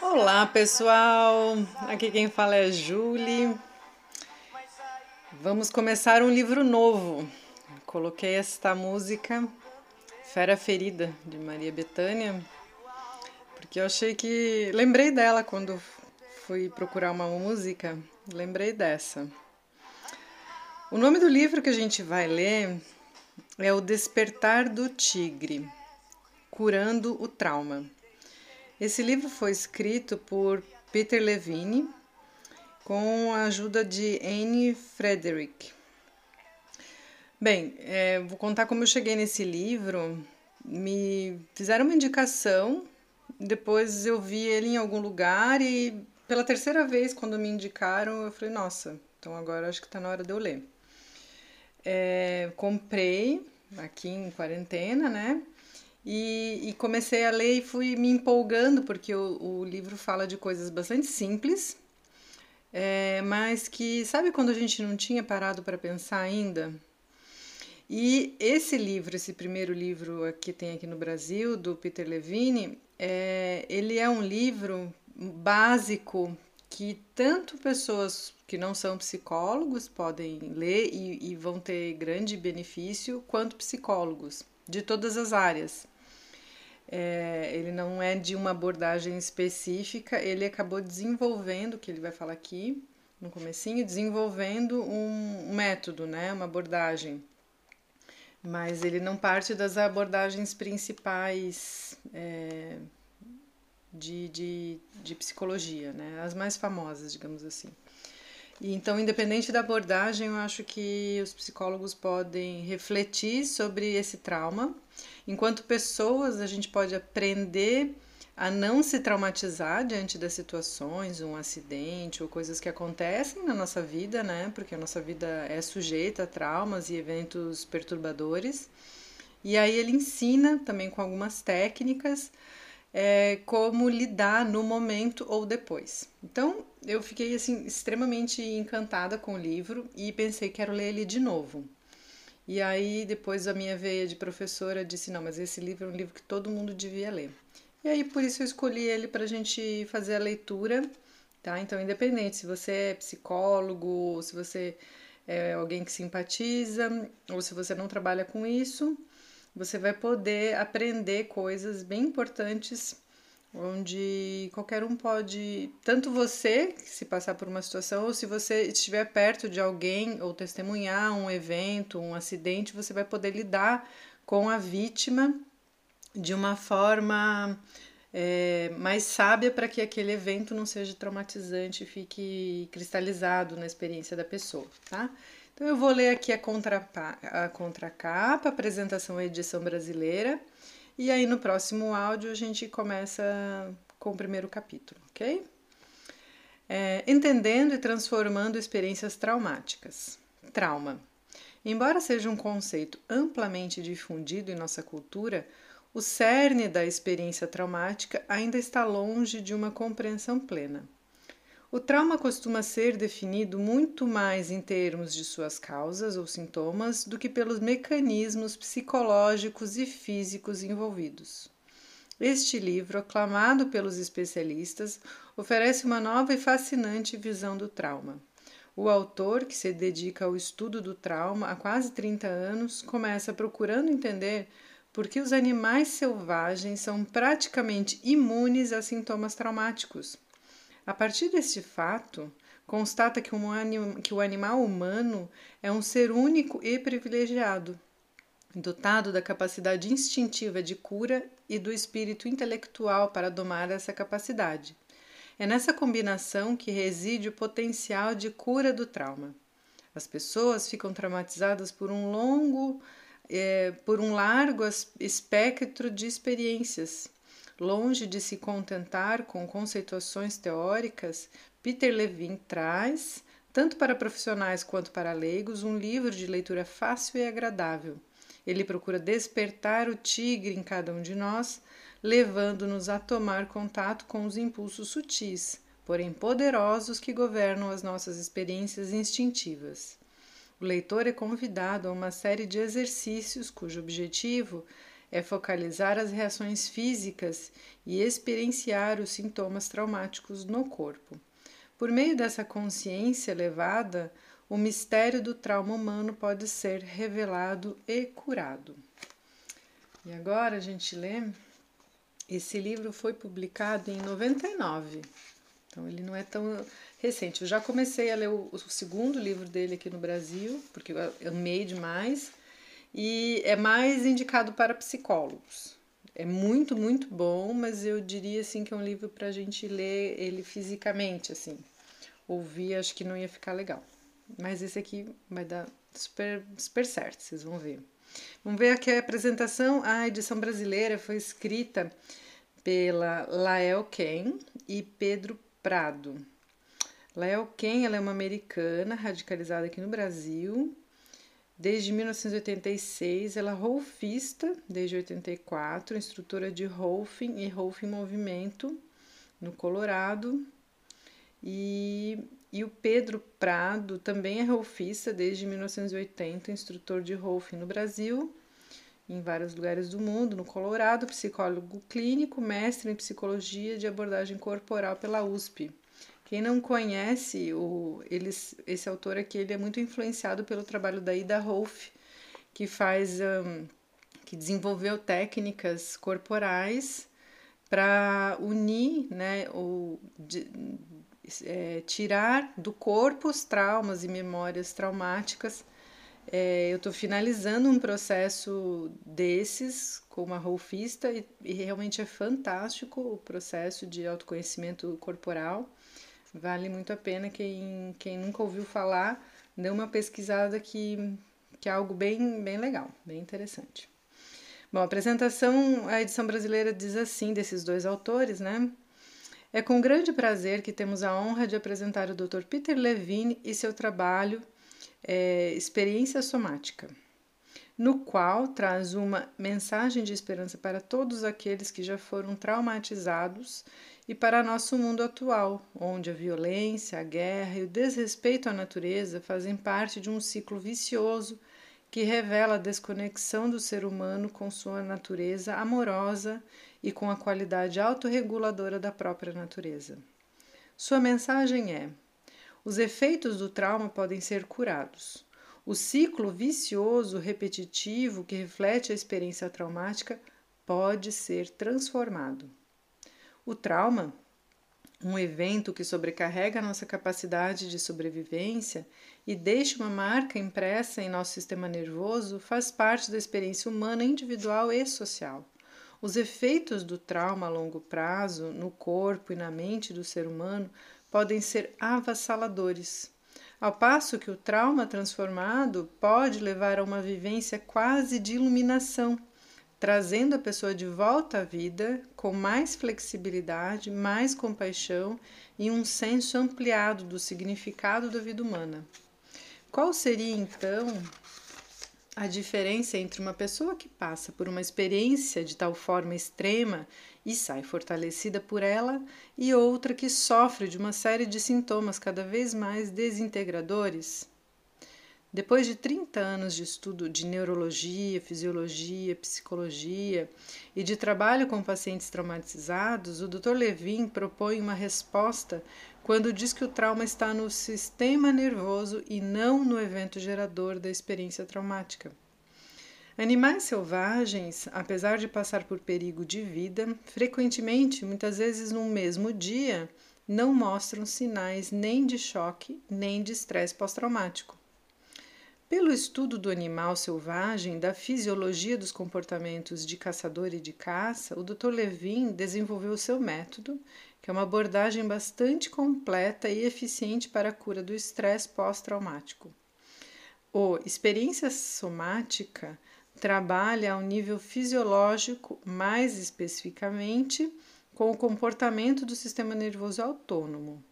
Olá pessoal, aqui quem fala é a Julie. Vamos começar um livro novo. Coloquei esta música Fera Ferida de Maria Bethânia porque eu achei que lembrei dela quando fui procurar uma música, lembrei dessa. O nome do livro que a gente vai ler é O Despertar do Tigre, Curando o Trauma. Esse livro foi escrito por Peter Levine com a ajuda de Anne Frederick. Bem, é, vou contar como eu cheguei nesse livro. Me fizeram uma indicação, depois eu vi ele em algum lugar e pela terceira vez, quando me indicaram, eu falei: nossa, então agora acho que está na hora de eu ler. É, comprei aqui em quarentena, né? E, e, comecei a ler e fui me empolgando, porque o, o livro fala de coisas bastante simples, é, mas que, sabe quando a gente não tinha parado para pensar ainda? E esse livro, esse primeiro livro que tem aqui no Brasil, do Peter Levine, é, ele é um livro básico que tanto pessoas que não são psicólogos podem ler e, e vão ter grande benefício, quanto psicólogos de todas as áreas. É, ele não é de uma abordagem específica, ele acabou desenvolvendo, que ele vai falar aqui no comecinho, desenvolvendo um método, né, uma abordagem. Mas ele não parte das abordagens principais é, de, de, de psicologia, né, as mais famosas, digamos assim. E então, independente da abordagem, eu acho que os psicólogos podem refletir sobre esse trauma. Enquanto pessoas, a gente pode aprender a não se traumatizar diante das situações, um acidente ou coisas que acontecem na nossa vida, né? Porque a nossa vida é sujeita a traumas e eventos perturbadores. E aí ele ensina também com algumas técnicas é, como lidar no momento ou depois. Então, eu fiquei assim extremamente encantada com o livro e pensei quero ler ele de novo. E aí depois a minha veia de professora disse não, mas esse livro é um livro que todo mundo devia ler. E aí por isso eu escolhi ele para a gente fazer a leitura, tá? Então independente se você é psicólogo, se você é alguém que simpatiza, ou se você não trabalha com isso, você vai poder aprender coisas bem importantes onde qualquer um pode, tanto você se passar por uma situação, ou se você estiver perto de alguém ou testemunhar um evento, um acidente, você vai poder lidar com a vítima de uma forma é, mais sábia para que aquele evento não seja traumatizante e fique cristalizado na experiência da pessoa, tá? Então eu vou ler aqui a, contrapa, a contracapa, apresentação à edição brasileira, e aí no próximo áudio a gente começa com o primeiro capítulo, ok? É, entendendo e transformando experiências traumáticas. Trauma. Embora seja um conceito amplamente difundido em nossa cultura, o cerne da experiência traumática ainda está longe de uma compreensão plena. O trauma costuma ser definido muito mais em termos de suas causas ou sintomas do que pelos mecanismos psicológicos e físicos envolvidos. Este livro, aclamado pelos especialistas, oferece uma nova e fascinante visão do trauma. O autor, que se dedica ao estudo do trauma há quase 30 anos, começa procurando entender por que os animais selvagens são praticamente imunes a sintomas traumáticos a partir deste fato, constata que, um anim, que o animal humano é um ser único e privilegiado, dotado da capacidade instintiva de cura e do espírito intelectual para domar essa capacidade. É nessa combinação que reside o potencial de cura do trauma. As pessoas ficam traumatizadas por um longo, é, por um largo espectro de experiências Longe de se contentar com conceituações teóricas, Peter Levine traz, tanto para profissionais quanto para leigos, um livro de leitura fácil e agradável. Ele procura despertar o tigre em cada um de nós, levando-nos a tomar contato com os impulsos sutis, porém poderosos que governam as nossas experiências instintivas. O leitor é convidado a uma série de exercícios cujo objetivo é focalizar as reações físicas e experienciar os sintomas traumáticos no corpo. Por meio dessa consciência elevada, o mistério do trauma humano pode ser revelado e curado. E agora a gente lê. Esse livro foi publicado em 99, então ele não é tão recente. Eu já comecei a ler o, o segundo livro dele aqui no Brasil, porque eu amei demais e é mais indicado para psicólogos. É muito, muito bom, mas eu diria assim que é um livro para a gente ler ele fisicamente, assim. Ouvir acho que não ia ficar legal. Mas esse aqui vai dar super, super certo, vocês vão ver. Vamos ver aqui a apresentação. A edição brasileira foi escrita pela Lael Ken e Pedro Prado. Lael Ken ela é uma americana radicalizada aqui no Brasil Desde 1986, ela é rolfista, desde 84, instrutora de rolfing e rolfing movimento no Colorado. E, e o Pedro Prado também é rolfista desde 1980, instrutor de rolfing no Brasil, em vários lugares do mundo, no Colorado, psicólogo clínico, mestre em psicologia de abordagem corporal pela USP. Quem não conhece o, eles, esse autor aqui, ele é muito influenciado pelo trabalho da Ida Rolf, que faz, um, que desenvolveu técnicas corporais para unir, né, o, de, é, tirar do corpo os traumas e memórias traumáticas. É, eu estou finalizando um processo desses com uma rolfista e, e realmente é fantástico o processo de autoconhecimento corporal. Vale muito a pena quem, quem nunca ouviu falar, dê uma pesquisada que, que é algo bem, bem legal, bem interessante. Bom, a apresentação, a edição brasileira diz assim, desses dois autores, né? É com grande prazer que temos a honra de apresentar o Dr. Peter Levine e seu trabalho é, Experiência Somática, no qual traz uma mensagem de esperança para todos aqueles que já foram traumatizados e para nosso mundo atual, onde a violência, a guerra e o desrespeito à natureza fazem parte de um ciclo vicioso que revela a desconexão do ser humano com sua natureza amorosa e com a qualidade autorreguladora da própria natureza. Sua mensagem é: os efeitos do trauma podem ser curados. O ciclo vicioso repetitivo que reflete a experiência traumática pode ser transformado. O trauma, um evento que sobrecarrega nossa capacidade de sobrevivência e deixa uma marca impressa em nosso sistema nervoso, faz parte da experiência humana individual e social. Os efeitos do trauma a longo prazo no corpo e na mente do ser humano podem ser avassaladores. Ao passo que o trauma transformado pode levar a uma vivência quase de iluminação trazendo a pessoa de volta à vida com mais flexibilidade, mais compaixão e um senso ampliado do significado da vida humana. Qual seria então a diferença entre uma pessoa que passa por uma experiência de tal forma extrema e sai fortalecida por ela e outra que sofre de uma série de sintomas cada vez mais desintegradores? Depois de 30 anos de estudo de neurologia, fisiologia, psicologia e de trabalho com pacientes traumatizados, o Dr. Levin propõe uma resposta quando diz que o trauma está no sistema nervoso e não no evento gerador da experiência traumática. Animais selvagens, apesar de passar por perigo de vida, frequentemente, muitas vezes no mesmo dia, não mostram sinais nem de choque nem de estresse pós-traumático. Pelo estudo do animal selvagem, da fisiologia dos comportamentos de caçador e de caça, o Dr. Levin desenvolveu seu método, que é uma abordagem bastante completa e eficiente para a cura do estresse pós-traumático. O experiência somática trabalha ao nível fisiológico, mais especificamente com o comportamento do sistema nervoso autônomo.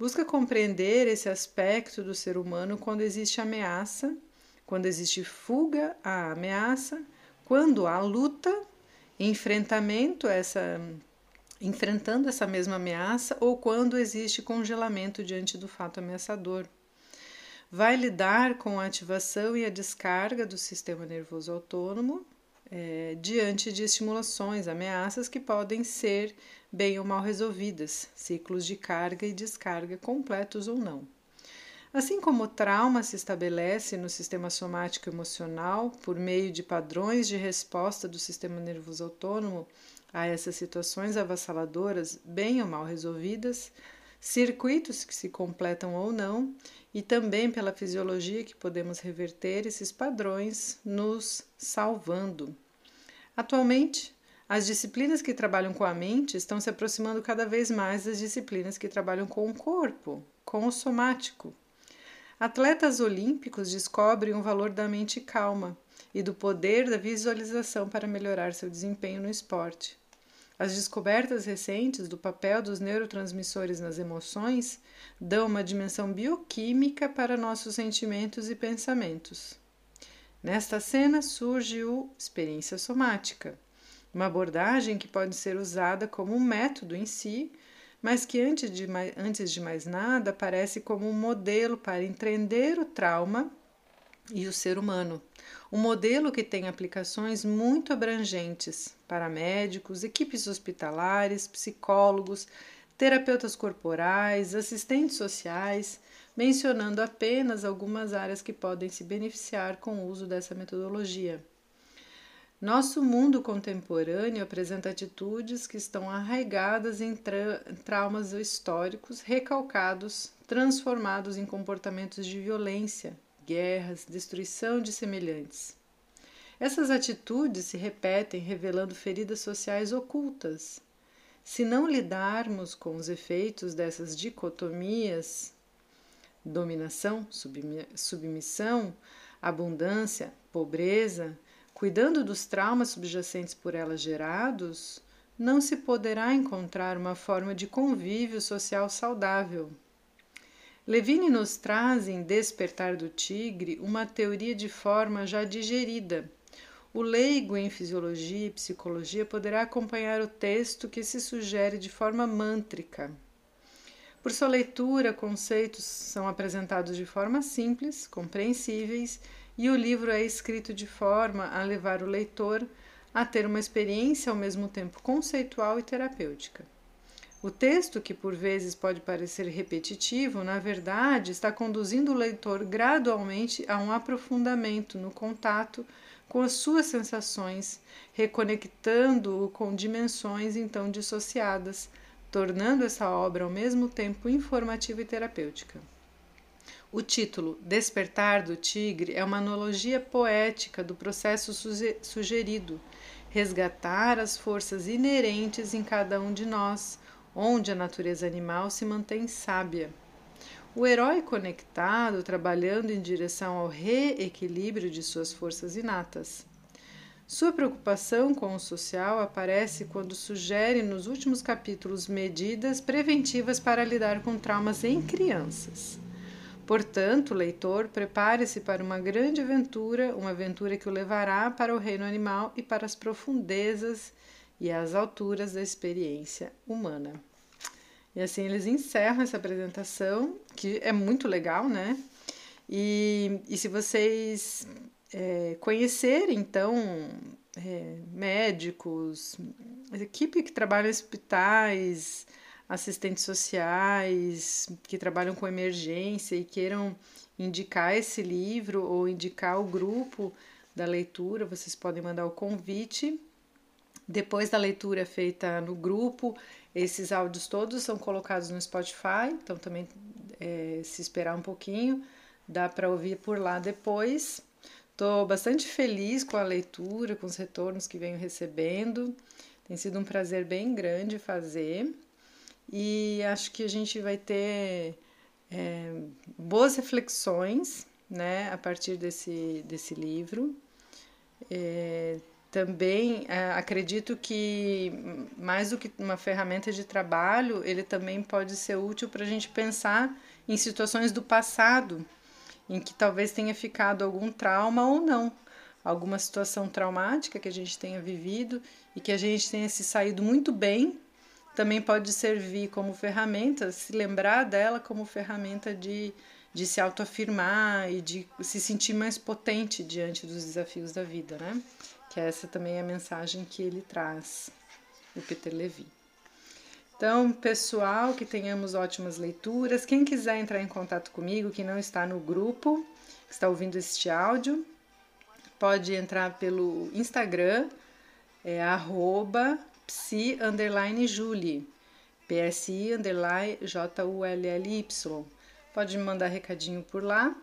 Busca compreender esse aspecto do ser humano quando existe ameaça, quando existe fuga à ameaça, quando há luta, enfrentamento essa enfrentando essa mesma ameaça ou quando existe congelamento diante do fato ameaçador. Vai lidar com a ativação e a descarga do sistema nervoso autônomo, é, diante de estimulações, ameaças que podem ser bem ou mal resolvidas, ciclos de carga e descarga completos ou não. Assim como o trauma se estabelece no sistema somático emocional por meio de padrões de resposta do sistema nervoso autônomo a essas situações avassaladoras, bem ou mal resolvidas, circuitos que se completam ou não, e também pela fisiologia que podemos reverter esses padrões, nos salvando. Atualmente, as disciplinas que trabalham com a mente estão se aproximando cada vez mais das disciplinas que trabalham com o corpo, com o somático, Atletas olímpicos descobrem o valor da mente calma e do poder da visualização para melhorar seu desempenho no esporte. As descobertas recentes do papel dos neurotransmissores nas emoções dão uma dimensão bioquímica para nossos sentimentos e pensamentos. Nesta cena surge o experiência somática, uma abordagem que pode ser usada como um método em si mas que antes de, mais, antes de mais nada aparece como um modelo para entender o trauma e o ser humano. Um modelo que tem aplicações muito abrangentes para médicos, equipes hospitalares, psicólogos, terapeutas corporais, assistentes sociais, mencionando apenas algumas áreas que podem se beneficiar com o uso dessa metodologia. Nosso mundo contemporâneo apresenta atitudes que estão arraigadas em tra traumas históricos recalcados, transformados em comportamentos de violência, guerras, destruição de semelhantes. Essas atitudes se repetem, revelando feridas sociais ocultas. Se não lidarmos com os efeitos dessas dicotomias, dominação, submissão, abundância, pobreza, Cuidando dos traumas subjacentes por elas gerados, não se poderá encontrar uma forma de convívio social saudável. Levine nos traz em Despertar do Tigre uma teoria de forma já digerida. O leigo em fisiologia e psicologia poderá acompanhar o texto que se sugere de forma mântrica. Por sua leitura, conceitos são apresentados de forma simples, compreensíveis e o livro é escrito de forma a levar o leitor a ter uma experiência ao mesmo tempo conceitual e terapêutica. O texto, que por vezes pode parecer repetitivo, na verdade está conduzindo o leitor gradualmente a um aprofundamento no contato com as suas sensações, reconectando-o com dimensões então dissociadas, tornando essa obra ao mesmo tempo informativa e terapêutica. O título Despertar do Tigre é uma analogia poética do processo sugerido, resgatar as forças inerentes em cada um de nós, onde a natureza animal se mantém sábia. O herói conectado, trabalhando em direção ao reequilíbrio de suas forças inatas. Sua preocupação com o social aparece quando sugere nos últimos capítulos medidas preventivas para lidar com traumas em crianças. Portanto, leitor, prepare-se para uma grande aventura, uma aventura que o levará para o reino animal e para as profundezas e as alturas da experiência humana. E assim eles encerram essa apresentação, que é muito legal, né? E, e se vocês é, conhecerem, então, é, médicos, equipe que trabalha em hospitais, assistentes sociais que trabalham com emergência e queiram indicar esse livro ou indicar o grupo da leitura, vocês podem mandar o convite. Depois da leitura feita no grupo, esses áudios todos são colocados no Spotify, então também é, se esperar um pouquinho, dá para ouvir por lá depois. Estou bastante feliz com a leitura, com os retornos que venho recebendo. Tem sido um prazer bem grande fazer e acho que a gente vai ter é, boas reflexões né, a partir desse, desse livro. É, também é, acredito que, mais do que uma ferramenta de trabalho, ele também pode ser útil para a gente pensar em situações do passado em que talvez tenha ficado algum trauma ou não, alguma situação traumática que a gente tenha vivido e que a gente tenha se saído muito bem também pode servir como ferramenta, se lembrar dela como ferramenta de, de se autoafirmar e de se sentir mais potente diante dos desafios da vida, né? Que essa também é a mensagem que ele traz, o Peter Levy. Então, pessoal, que tenhamos ótimas leituras. Quem quiser entrar em contato comigo, que não está no grupo, que está ouvindo este áudio, pode entrar pelo Instagram, é arroba psi underline Julie, psi underline J-U-L-L-Y. Pode me mandar recadinho por lá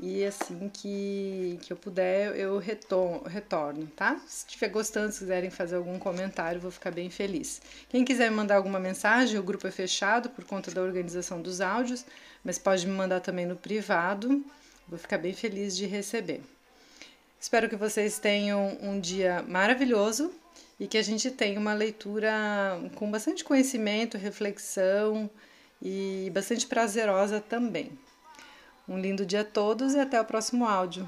e assim que, que eu puder eu retorno, retorno, tá? Se estiver gostando, se quiserem fazer algum comentário, vou ficar bem feliz. Quem quiser me mandar alguma mensagem, o grupo é fechado por conta da organização dos áudios, mas pode me mandar também no privado, vou ficar bem feliz de receber. Espero que vocês tenham um dia maravilhoso e que a gente tenha uma leitura com bastante conhecimento, reflexão e bastante prazerosa também. Um lindo dia a todos e até o próximo áudio.